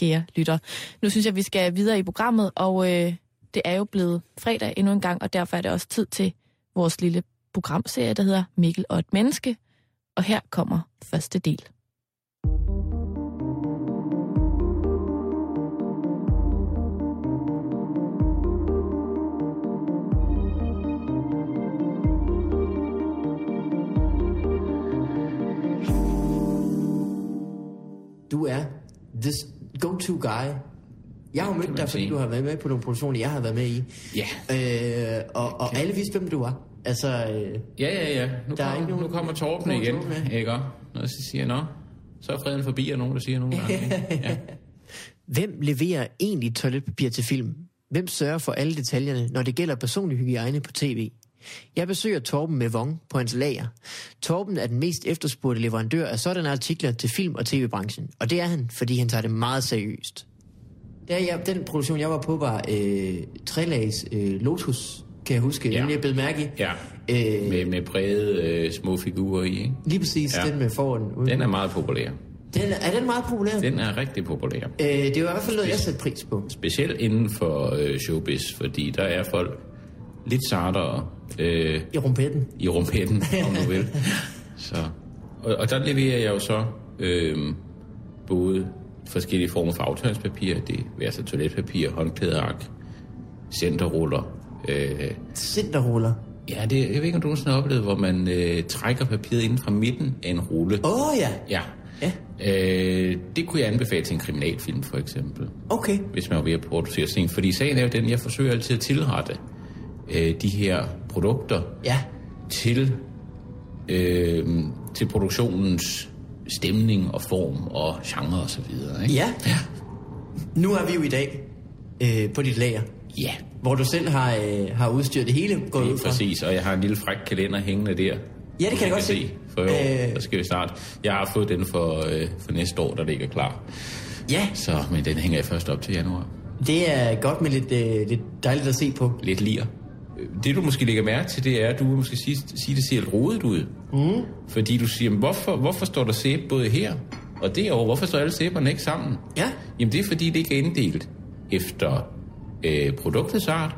kære lytter. Nu synes jeg, vi skal videre i programmet, og øh, det er jo blevet fredag endnu en gang, og derfor er det også tid til vores lille programserie, der hedder Mikkel og et menneske. Og her kommer første del. Du er this go-to guy. Jeg har jo mødt dig, fordi du har været med på nogle produktioner, jeg har været med i. Ja. Øh, og, og alle vidste, hvem du var. Altså, øh, Ja, ja, ja. Nu, Der er kommer, ikke nogen- nu kommer Torben igen, ikke? Og så siger nå, så er freden forbi, og nogen, der siger nogle gange. ikke? Ja. hvem leverer egentlig toiletpapir til film? Hvem sørger for alle detaljerne, når det gælder personlig hygiejne på tv? Jeg besøger Torben med Vong på hans lager. Torben er den mest efterspurgte leverandør af sådanne artikler til film- og tv-branchen. Og det er han, fordi han tager det meget seriøst. Der, jeg, den produktion, jeg var på, var øh, Trelags øh, Lotus, kan jeg huske. Ja. Ja. Jeg blev mærke i. ja. Øh, Med, med brede øh, små figurer i, ikke? Lige præcis, Ja. ja. den med foran. uden- Den er meget populær. den, er- er den meget populær? Den. Den er rigtig populær. Øh, det var i hvert fald noget, jeg satte pris på. Specielt inden for øh, showbiz, fordi der er folk lidt sartere øh, I rumpetten. i rumpetten, om du vil. Så, og, og der leverer jeg jo så øh, både forskellige former for aftørringspapir, det er altså toiletpapir, håndklædeark, centerruller. Øh, Centerruller. ja, det, jeg ved ikke, om du nogensinde har oplevet, hvor man øh, trækker papiret inden fra midten af en rulle. Åh oh, ja. Ja. Ja. Øh, det kunne jeg anbefale til en kriminalfilm, for eksempel Okay. hvis man var ved at producere en. Fordi sagen er jo den, jeg forsøger altid at tilrette øh, de her produkter Ja. til, øh, til produktionens stemning og form og genre og så videre. Ikke? Ja. Nu er vi jo i dag øh, på dit lager, Ja, hvor du selv har, øh, har udstyret det hele gået det ud fra. præcis. Og jeg har en lille fræk kalender hængende der. Ja, det kan jeg godt se. For i år, Øh. der skal vi starte. Jeg har fået den for, øh, for næste år, der ligger klar. Ja, Så, men den hænger jeg først op til januar. det er godt med lidt, øh, lidt dejligt at se på. lidt lir. Det du måske lægger mærke til, det er, at du måske sige, sige det ser lidt rodet ud. Mm. Fordi du siger, "Men hvorfor, hvorfor står der sæbe både her og derovre? Hvorfor står alle sæberne ikke sammen? Ja. Jamen det er fordi, det ikke er inddelt efter øh, produktets art.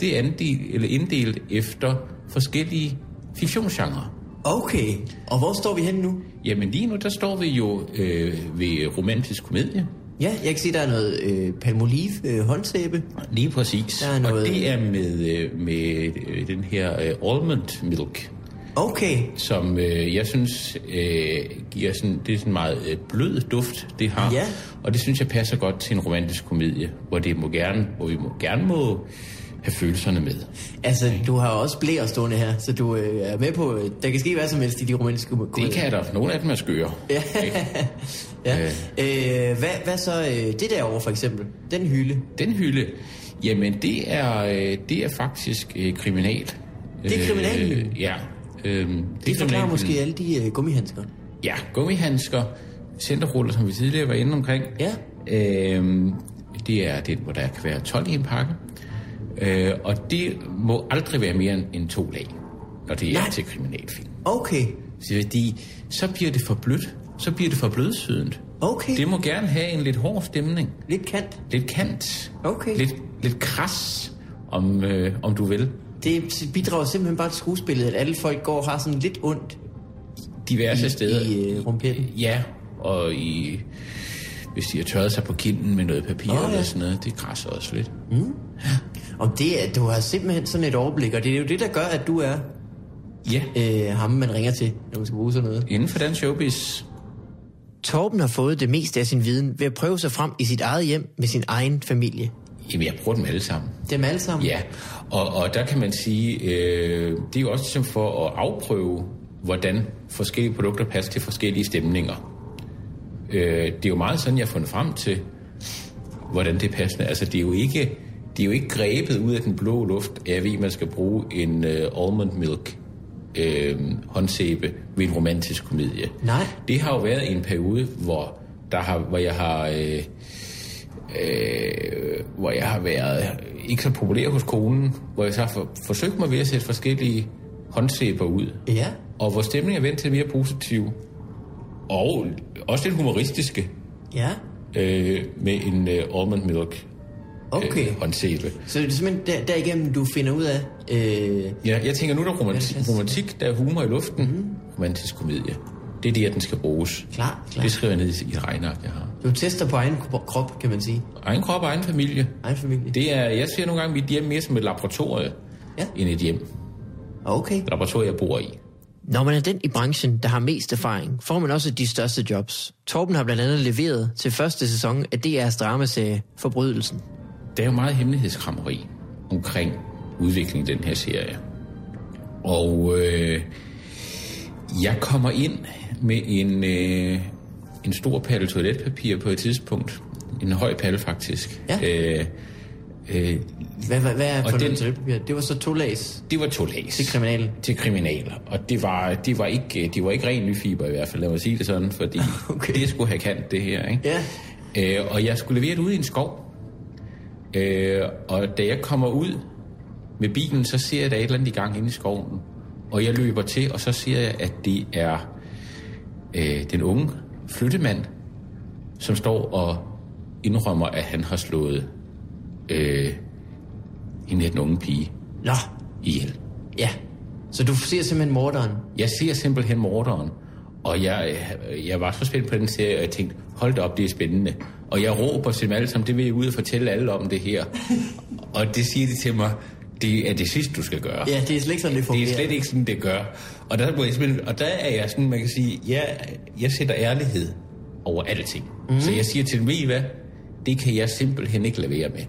Det er inddelt, eller inddelt efter forskellige fiktionsgenrer. Okay, og hvor står vi henne nu? Jamen lige nu, der står vi jo øh, ved romantisk komedie. Ja, jeg kan se, der er noget øh, palmolive øh, håndsæbe. Lige præcis. Der er noget- Og det er med, øh, med øh, den her øh, almond milk. Okay, som øh, jeg synes øh, giver sådan, det er sådan meget øh, blød duft, det har. Ja. Og det synes jeg passer godt til en romantisk komedie, hvor, det må gerne, hvor vi må gerne må have følelserne med. altså du har også blæer stående her, så du øh, er med på, øh, der kan ske hvad som helst i de romantiske komedier. Det kan der. Nogle af dem er skøre. Ja. ja. Øh, hvad, hvad så øh, det derovre for eksempel? Den hylde. Den hylde, jamen det er, øh, det er faktisk øh, kriminal. Det er kriminalhylden? Øh, ja. Øh, det, Det forklarer måske alle de øh, gummihandsker. Ja, gummihandsker, centerruller, som vi tidligere var inde omkring. Ja. Øhm, det er den, hvor der kan være 12 i en pakke. Øh, og det må aldrig være mere end- to lag, når det er Nej. til kriminalfilm. Okay, Så, fordi, så bliver det for blødt. Så bliver det for blødsydent. okay. Det må gerne have en lidt hård stemning. Lidt kant. Lidt kant. Okay. Lidt, lidt kras, om, øh, om du vil. Det bidrager simpelthen bare til skuespillet, at alle folk går og har sådan lidt ondt Diverse i, steder. i øh, rumpetten. Ja, og i, hvis de har tørret sig på kinden med noget papir oh, ja. eller sådan noget, det græsser også lidt. Og det er, du har simpelthen sådan et overblik, og det er jo det, der gør, at du er Ja, øh, ham, man ringer til, når man skal bruge sådan noget. inden for den showbiz. Torben har fået det meste af sin viden ved at prøve sig frem i sit eget hjem med sin egen familie. Jamen, jeg bruger dem alle sammen. Dem alle sammen? Ja, og, og der kan man sige, øh, det er jo også ligesom for at afprøve, hvordan forskellige produkter passer til forskellige stemninger. Øh, det er jo meget sådan, jeg har fundet frem til, hvordan det er passende. Altså, det er jo ikke, det er jo ikke grebet ud af den blå luft, at jeg ved, at man skal bruge en øh, almond milk øh, håndsæbe ved en romantisk komedie. Nej. Det har jo været en periode, hvor, der har, hvor jeg har... Øh, øh, hvor jeg har været ikke så populær hos konen, hvor jeg så har for, forsøgt mig ved at sætte forskellige håndsæber ud, Ja. og hvor stemningen er vendt til mere positiv, og også lidt humoristiske. Ja. øh, med en øh, almond milk Okay. øh, håndsæbe. Så det er simpelthen der, derigennem, du finder ud af... Øh, Ja, jeg tænker, nu er der romantik, Ja, romantik der er humor i luften. Mm. Romantisk komedie. Det er der, den skal bruges. klar, klar. Det skriver jeg ned i et regnark, jeg har. Du tester på egen krop, kan man sige. Egen krop og egen familie. Egen familie. Det er, jeg ser nogle gange mit hjem mere som et laboratorie, Ja. end et hjem. Okay. Et laboratorie, jeg bor i. Når man er den i branchen, der har mest erfaring, får man også de største jobs. Torben har blandt andet leveret til første sæson af DR's dramaserie Forbrydelsen. Der er jo meget hemmelighedskrammeri omkring udviklingen i den her serie. Og øh, jeg kommer ind med en, øh, en stor palle toiletpapir på et tidspunkt. En høj palle faktisk. Ja. Øh, øh, Hvad, hvad, hvad er for den- toiletpapir? Det var så to lags det var to lags. til kriminalen. til kriminaler. Og det var, det var ikke, de var ikke ren lyfiber i hvert fald, lad mig sige det sådan, fordi Okay. det skulle have kant det her. Ikke? Ja. Øh, og jeg skulle levere det ud i en skov. Øh, og da jeg kommer ud med bilen, så ser jeg, at der er et eller andet i gang inde i skoven. Og jeg løber til, og så ser jeg, at det er øh, den unge flyttemand, som står og indrømmer, at han har slået øh, hende den unge pige Nå, ihjel. ja. Så du ser simpelthen morderen. Jeg ser simpelthen morderen, og jeg, jeg var så spændt på den serie, og jeg tænkte, hold da op, det er spændende. Og jeg råber til dem alle sammen, det vil jeg ud og fortælle alle om det her. og det siger de til mig, det er det sidste, du skal gøre. Ja, det er slet ikke sådan, det Det fungerer. er slet ikke sådan, det gør. Og der, må jeg og der er jeg sådan, man kan sige, jeg, jeg sætter ærlighed over alting. Mm. Så jeg siger til dem, ved I hvad, det kan jeg simpelthen ikke levere med.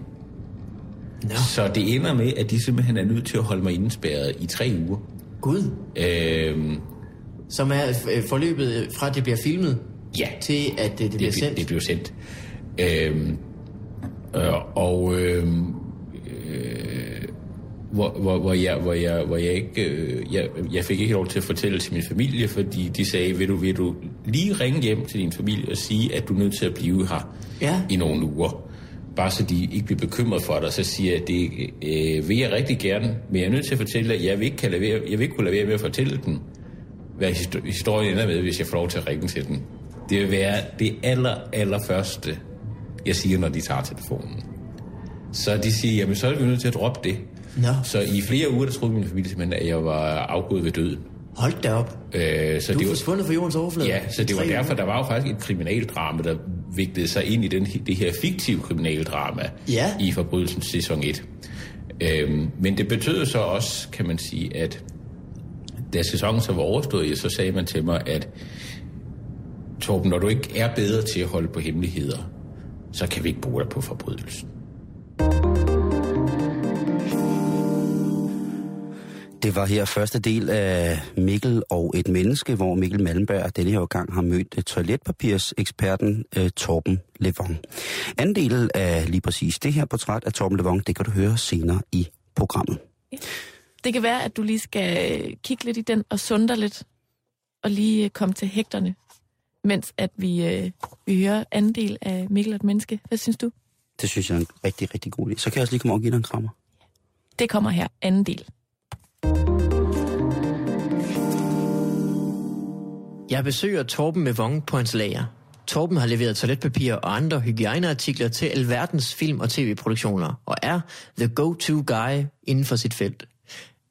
Nå, Så det ender med, at de simpelthen er nødt til at holde mig indespærret i tre uger. Gud. Øhm, Som er øh, forløbet fra, at det bliver filmet, ja, til at øh, det, det bliver det, sendt. det blev sendt. Øhm, øh, og øhm, øh, hvor, hvor, hvor, jeg, hvor, jeg, hvor jeg ikke, øh, jeg, jeg fik ikke lov til at fortælle til min familie, fordi de sagde, vil du, vil du lige ringe hjem til din familie og sige, at du er nødt til at blive her Ja. i nogle uger. Bare så de ikke bliver bekymret for dig, så siger jeg, at det øh, vil jeg rigtig gerne, men jeg er nødt til at fortælle, at jeg vil ikke, kan lade være, jeg vil ikke kunne lade være med at fortælle den, hvad histo- historien ender med, hvis jeg får lov til at ringe til den. Det vil være det aller, aller første, jeg siger, når de tager telefonen. Så de siger, jamen så er vi nødt til at droppe det. Nå. Så i flere uger, der troede min familie simpelthen, at jeg var afgået ved døden. Hold da op. Øh, så Du det er var, forsvundet fra jordens overflade. Ja, så det var derfor, uger. der var jo faktisk et kriminaldrama, der vigtede sig ind i den, det her fiktive kriminaldrama Ja. i Forbrydelsens sæson 1. Øhm, men det betød så også, kan man sige, at da sæsonen så var overstået, så sagde man til mig, at Torben, når du ikke er bedre til at holde på hemmeligheder, så kan vi ikke bruge dig på forbrydelsen. Det var her første del af Mikkel og et menneske, hvor Mikkel Malmberg denne her gang har mødt toiletpapirseksperten uh, Torben Levong. Anden del af lige præcis det her portræt af Torben Levong, det kan du høre senere i programmet. Det kan være, at du lige skal øh, kigge lidt i den og sunde lidt, og lige øh, komme til hægterne, mens at vi, øh, vi hører anden del af Mikkel og et menneske. Hvad synes du? Det synes jeg er en rigtig, rigtig god idé. Så kan jeg også lige komme og give dig en krammer. Det kommer her, anden del. Jeg besøger Torben Mevong på hans lager. Torben har leveret toiletpapir og andre hygiejneartikler til alverdens film- og tv-produktioner, og er the go-to guy inden for sit felt.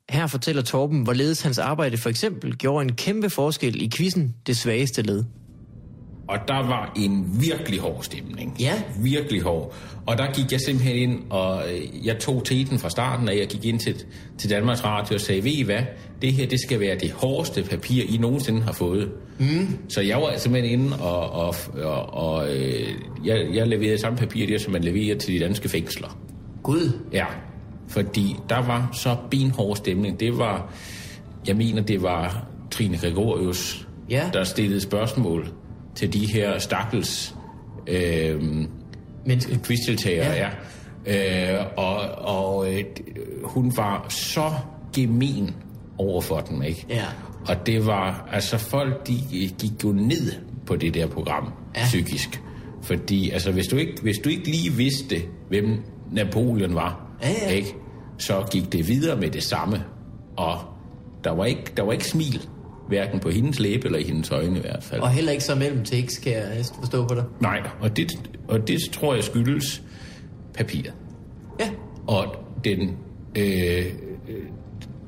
Her fortæller Torben, hvorledes hans arbejde for eksempel gjorde en kæmpe forskel i quizzen Det Svageste Led. Og der var en virkelig hård stemning. Ja. Virkelig hård. Og der gik jeg simpelthen ind, og øh, jeg tog teten fra starten af. Jeg gik ind til, til Danmarks Radio og sagde, ved I hvad? Det her, det skal være det hårdeste papir, I nogensinde har fået. Mm. Så jeg var simpelthen inde, og, og, og, og øh, jeg, jeg leverede samme papir der, som man leverer til de danske fængsler. Gud, Ja, fordi der var så benhård stemning. Det var, jeg mener, det var Trine Gregorius, Ja. der stillede spørgsmål til de her stakkels øh, quizdeltagere. Ja. Ja. Øh, og og øh, hun var så gemen over for dem, ikke? Ja. Og det var, altså folk, de gik jo ned på det der program, ja. psykisk. Fordi, altså, hvis du, ikke, hvis du ikke lige vidste, hvem Napoleon var, Ja, ja. Ikke? så gik det videre med det samme. Og der var ikke, der var ikke smil Hverken på hendes læbe eller i hendes øjne i hvert fald. Og heller ikke så mellem takes, kan jeg forstå på dig. Nej, og det, og det tror jeg skyldes papiret. Ja. Og den, øh,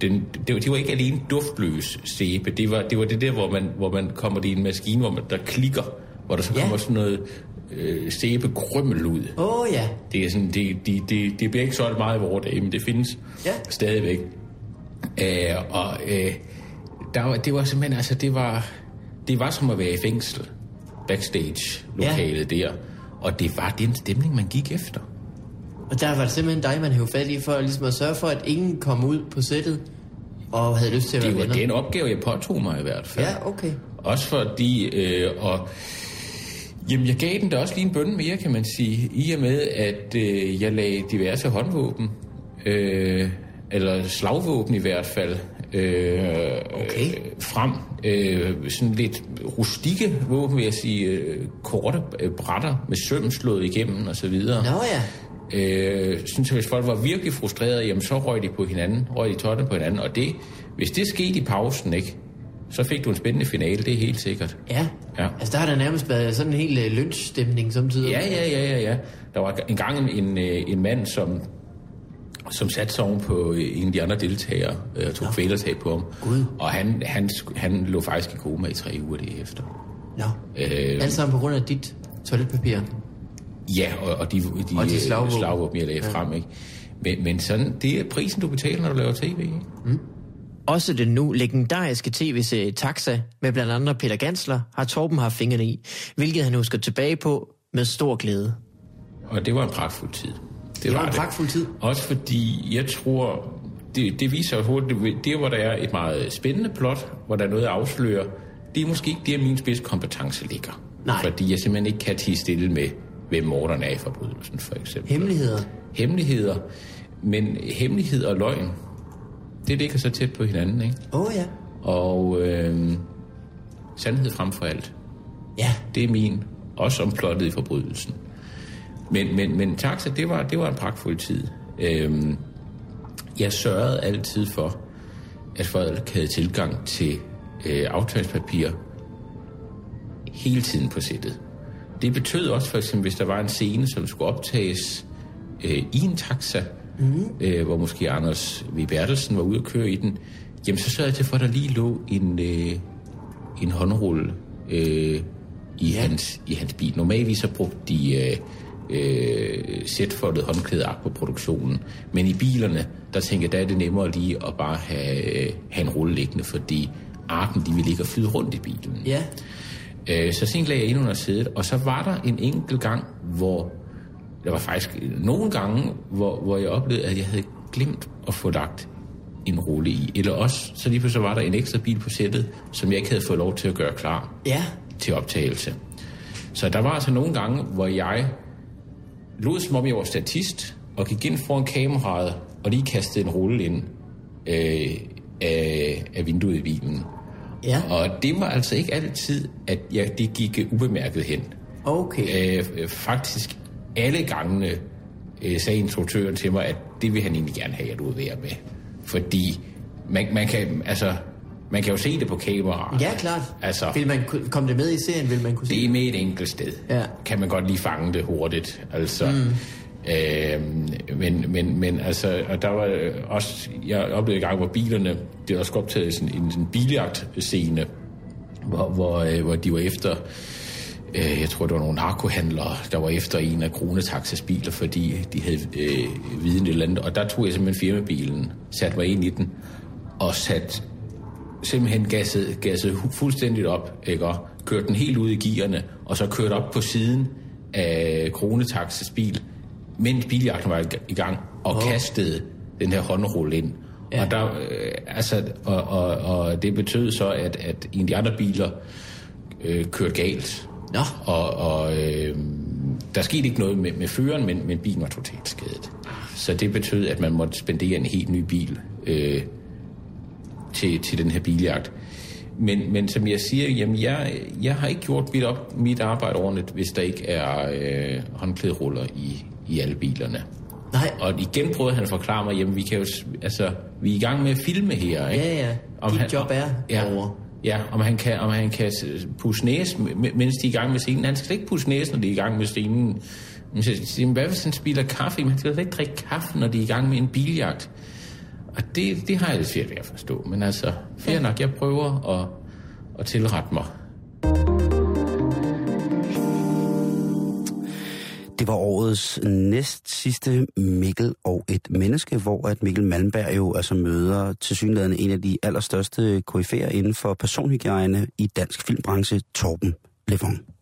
den, det, var, det var ikke alene duftløs sæbe. Det var, det var det der, hvor man, hvor man kommer i en maskine, hvor man, der klikker, hvor der så Ja. kommer sådan noget øh, sæbekrymmel ud. Åh oh, ja. Det, er sådan, det, det, det, det bliver ikke solgt meget i vores dage, men det findes Ja. stadigvæk. Øh, og øh, der var, det var simpelthen, altså det var, det var som at være i fængsel, backstage-lokalet ja. der. Og det var den stemning, man gik efter. Og der var det simpelthen dig, man hævde fat i, for ligesom at sørge for, at ingen kom ud på sættet og havde lyst til at Det være var venner. den opgave, jeg påtog mig i hvert fald. Ja, okay. Også fordi, øh, og jamen, jeg gav den da også lige en bønne mere, kan man sige, i og med, at øh, jeg lagde diverse håndvåben, øh, eller slagvåben i hvert fald, øh, Okay. øh, frem. Øh, sådan lidt rustikke våben, vil jeg sige, øh, korte øh, brætter med søm slået igennem og så videre. Nå ja. Øh, synes jeg, hvis folk var virkelig frustrerede, jamen så røg de på hinanden, røg de totten på hinanden, og det, hvis det skete i pausen, ikke, så fik du en spændende finale, det er helt sikkert. Ja. Ja. Altså, der har der nærmest været sådan en helt uh, lynchstemning samtidig. Ja, ja, ja, ja, ja. Der var engang en, en, øh, en mand, som, som satte sig oven på øh, en af de andre deltagere øh, og tog kvælertag på ham. Gud. Og han, han, han lå faktisk i koma i tre uger det efter. Nå. Øh, Alt sammen på grund af dit toiletpapir. Ja, og, og de, de, Og de øh, slagvåben. slagvåben, jeg lagde Ja. ja. frem. Ikke? Men, men sådan, det er prisen, du betaler, når du laver tv. Ikke? Også den nu legendariske tv-serie Taxa med blandt andre Peter Gansler har Torben haft fingrene i, hvilket han husker tilbage på med stor glæde. Og det var en pragtfuld tid. Det var en pragtfuld tid. Også fordi, jeg tror, det, det viser hurtigt, det, det hvor der er et meget spændende plot, hvor der er noget at afsløre, det er måske ikke der, min spidskompetence ligger. Nej. Fordi jeg simpelthen ikke kan tige stille med, hvem morderen er i forbrydelsen, for eksempel. Hemmeligheder. Hemmeligheder. Men hemmelighed og løgn, det ligger så tæt på hinanden, ikke? Åh oh, ja. Og øh, sandhed frem for alt. Ja. Det er min, også om plottet i forbrydelsen. Men, men, men taxa, det var, det var en pragtfuld tid. Øhm, jeg sørgede altid for, at folk havde tilgang til øh, aftalspapir hele tiden på sættet. Det betød også for eksempel, hvis der var en scene, som skulle optages øh, i en taxa, mm. øh, hvor måske Anders V. Bertelsen var ude at køre i den, jamen så sørgede jeg til for, at der lige lå en, øh, en håndrulle øh, i, hans, i hans bil. Normalvis så brugte de øh, øh, sætfoldet håndklæde på produktionen, men i bilerne, der tænker der er det nemmere lige at bare have, øh, have en rulle liggende, fordi arken, de vil ligge og flyde rundt i bilen. Ja. Øh, så sent lagde jeg ind under sædet, og så var der en enkelt gang, hvor der var faktisk nogle gange, hvor, hvor jeg oplevede, at jeg havde glemt at få lagt en rulle i. Eller også, så lige pludselig var der en ekstra bil på sættet, som jeg ikke havde fået lov til at gøre klar Ja. til optagelse. Så der var altså nogle gange, hvor jeg lod som om jeg var statist, og gik ind foran kameraet, og lige kastede en rulle ind øh, af, af vinduet i bilen. Ja. Og det var altså ikke altid, at jeg, det gik ubemærket hen. Okay. Øh, øh, faktisk alle gangene øh, sagde instruktøren til mig, at det vil han egentlig gerne have, at du er med. Fordi man, man, kan, altså, man kan jo se det på kamera. Ja, klart. Altså, Vil man komme det med i serien, vil man kunne det se er med et enkelt sted. Ja. Kan man godt lige fange det hurtigt. Altså, mm. øhm, men, men, men altså, og der var øh, også, jeg oplevede en gang, hvor bilerne, det var også optaget sådan en sådan biljagt-scene, hvor, hvor, øh, hvor de var efter, øh, jeg tror det var nogle narkohandlere, der var efter en af Kronetaxas biler, fordi de havde øh, viden et eller andet. Og der tog jeg simpelthen firmabilen, satte mig ind i den, og satte simpelthen gasset, gasset fuldstændigt op, ikke? og kørte den helt ud i gearne, og så kørte op på siden af Kronetaxas bil, mens biljagten var i gang, og oh. kastede den her håndrulle ind. Ja. Og, der, øh, altså, og, og, og det betød så, at, at en af de andre biler øh, kørte galt. Nå. Og, og øh, der skete ikke noget med, med føreren, men, men bilen var totalt skadet. Så det betød, at man måtte spendere en helt ny bil øh, til, til den her biljagt. Men, men som jeg siger, jamen jeg, jeg har ikke gjort mit, op, mit arbejde ordentligt, hvis der ikke er øh, håndklæderuller i, i alle bilerne. Nej. Og igen prøvede han at forklare mig, jamen vi kan jo, altså, vi er i gang med at filme her, ikke? Ja, ja. Dit job er ja, over. Ja, om han kan, om han kan pusse næse, mens de er i gang med scenen. Han skal ikke pusse næse, når de er i gang med scenen. Men så hvad hvis han spiller kaffe? Men han skal ikke drikke kaffe, når de er i gang med en biljagt. Og det, det har jeg lidt svært ved at forstå. Men altså, fair nok, jeg prøver at, at tilrette mig. Det var årets næst sidste Mikkel og et menneske, hvor at Mikkel Malmberg jo altså møder til synligheden en af de allerstørste koryfærer inden for personhygiejne i dansk filmbranche, Torben Levon.